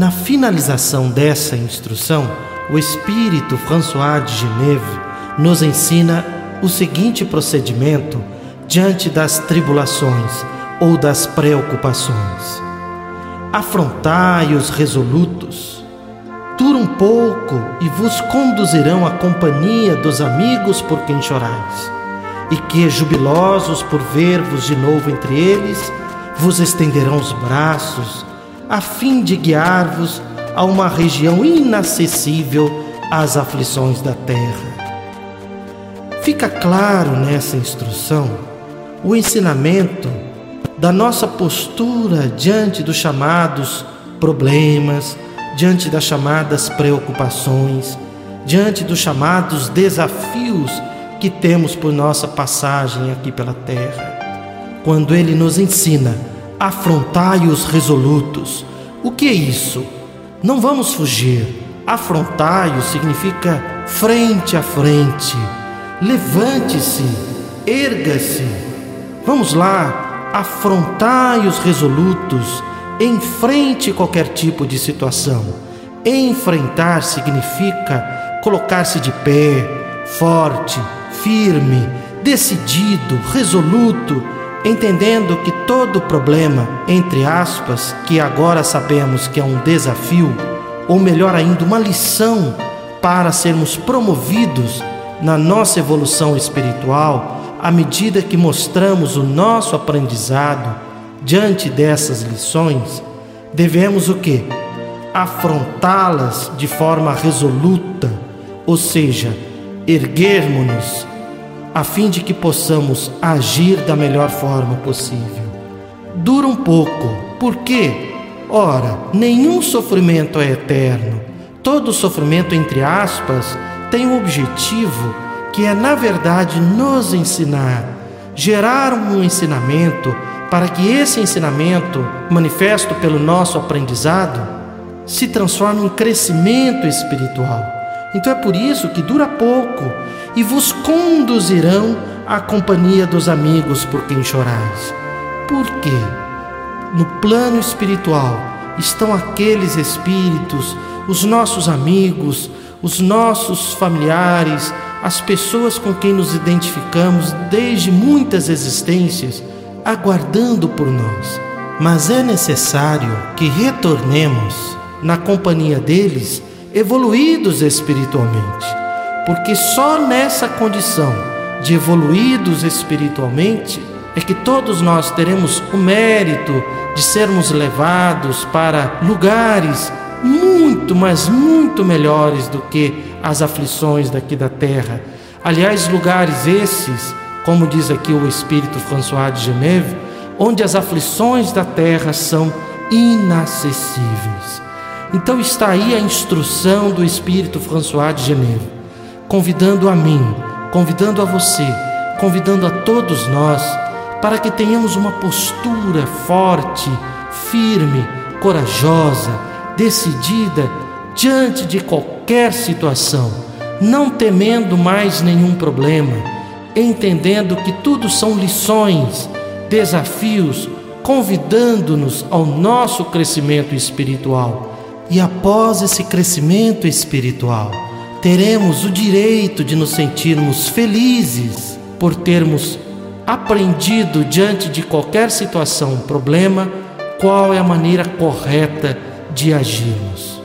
Na finalização dessa instrução, o espírito François de Geneve nos ensina o seguinte procedimento diante das tribulações ou das preocupações. Afrontai os resolutos, dura um pouco e vos conduzirão à companhia dos amigos por quem chorais, e que, jubilosos por ver-vos de novo entre eles, vos estenderão os braços, a fim de guiar-vos a uma região inacessível às aflições da terra. Fica claro nessa instrução o ensinamento da nossa postura diante dos chamados problemas, diante das chamadas preocupações, diante dos chamados desafios que temos por nossa passagem aqui pela terra. Quando ele nos ensina, afrontai os resolutos. O que é isso? Não vamos fugir. Afrontai-os significa frente a frente. Levante-se, erga-se. Vamos lá, afrontai os resolutos, enfrente qualquer tipo de situação. Enfrentar significa colocar-se de pé, forte, firme, decidido, resoluto, entendendo que todo problema, entre aspas, que agora sabemos que é um desafio, ou melhor ainda, uma lição para sermos promovidos na nossa evolução espiritual, à medida que mostramos o nosso aprendizado diante dessas lições, devemos o que? Afrontá-las de forma resoluta, ou seja, erguermos-nos a fim de que possamos agir da melhor forma possível. Dura um pouco, por quê? Ora, nenhum sofrimento é eterno. Todo sofrimento, entre aspas, tem o objetivo que é, na verdade, nos ensinar, gerar um ensinamento para que esse ensinamento, manifesto pelo nosso aprendizado, se transforme em crescimento espiritual. Então é por isso que dura pouco e vos conduzirão à companhia dos amigos por quem chorais. Por quê? No plano espiritual estão aqueles espíritos, os nossos amigos, os nossos familiares, as pessoas com quem nos identificamos desde muitas existências, aguardando por nós. Mas é necessário que retornemos na companhia deles, evoluídos espiritualmente, porque só nessa condição de evoluídos espiritualmente é que todos nós teremos o mérito de sermos levados para lugares muito, mas muito melhores do que as aflições daqui da terra. Aliás, lugares esses, como diz aqui o Espírito François de Geneve, onde as aflições da terra são inacessíveis. Então está aí a instrução do Espírito François de Geneve, convidando a mim, convidando a você, convidando a todos nós para que tenhamos uma postura forte, firme, corajosa, decidida diante de qualquer situação, não temendo mais nenhum problema, entendendo que tudo são lições, desafios, convidando-nos ao nosso crescimento espiritual. E após esse crescimento espiritual, teremos o direito de nos sentirmos felizes por termos aprendido diante de qualquer situação, problema, qual é a maneira correta de agirmos.